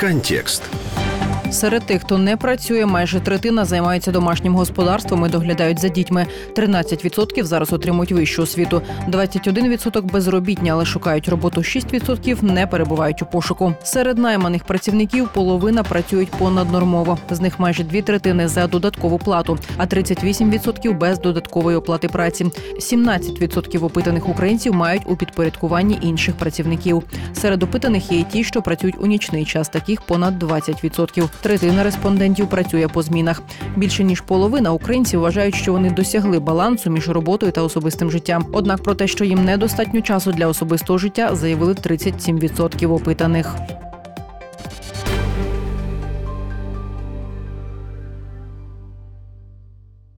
Контекст. Серед тих, хто не працює, майже третина займається домашнім господарством і доглядають за дітьми. 13% зараз отримують вищу освіту. 21% безробітні, але шукають роботу. 6% не перебувають у пошуку. Серед найманих працівників половина працюють понаднормово. З них майже дві третини за додаткову плату, а 38% без додаткової оплати праці. 17% опитаних українців мають у підпорядкуванні інших працівників. Серед опитаних є й ті, що працюють у нічний час, таких понад 20%. Третина респондентів працює по змінах. Більше ніж половина українців вважають, що вони досягли балансу між роботою та особистим життям. Однак про те, що їм недостатньо часу для особистого життя, заявили 37% опитаних.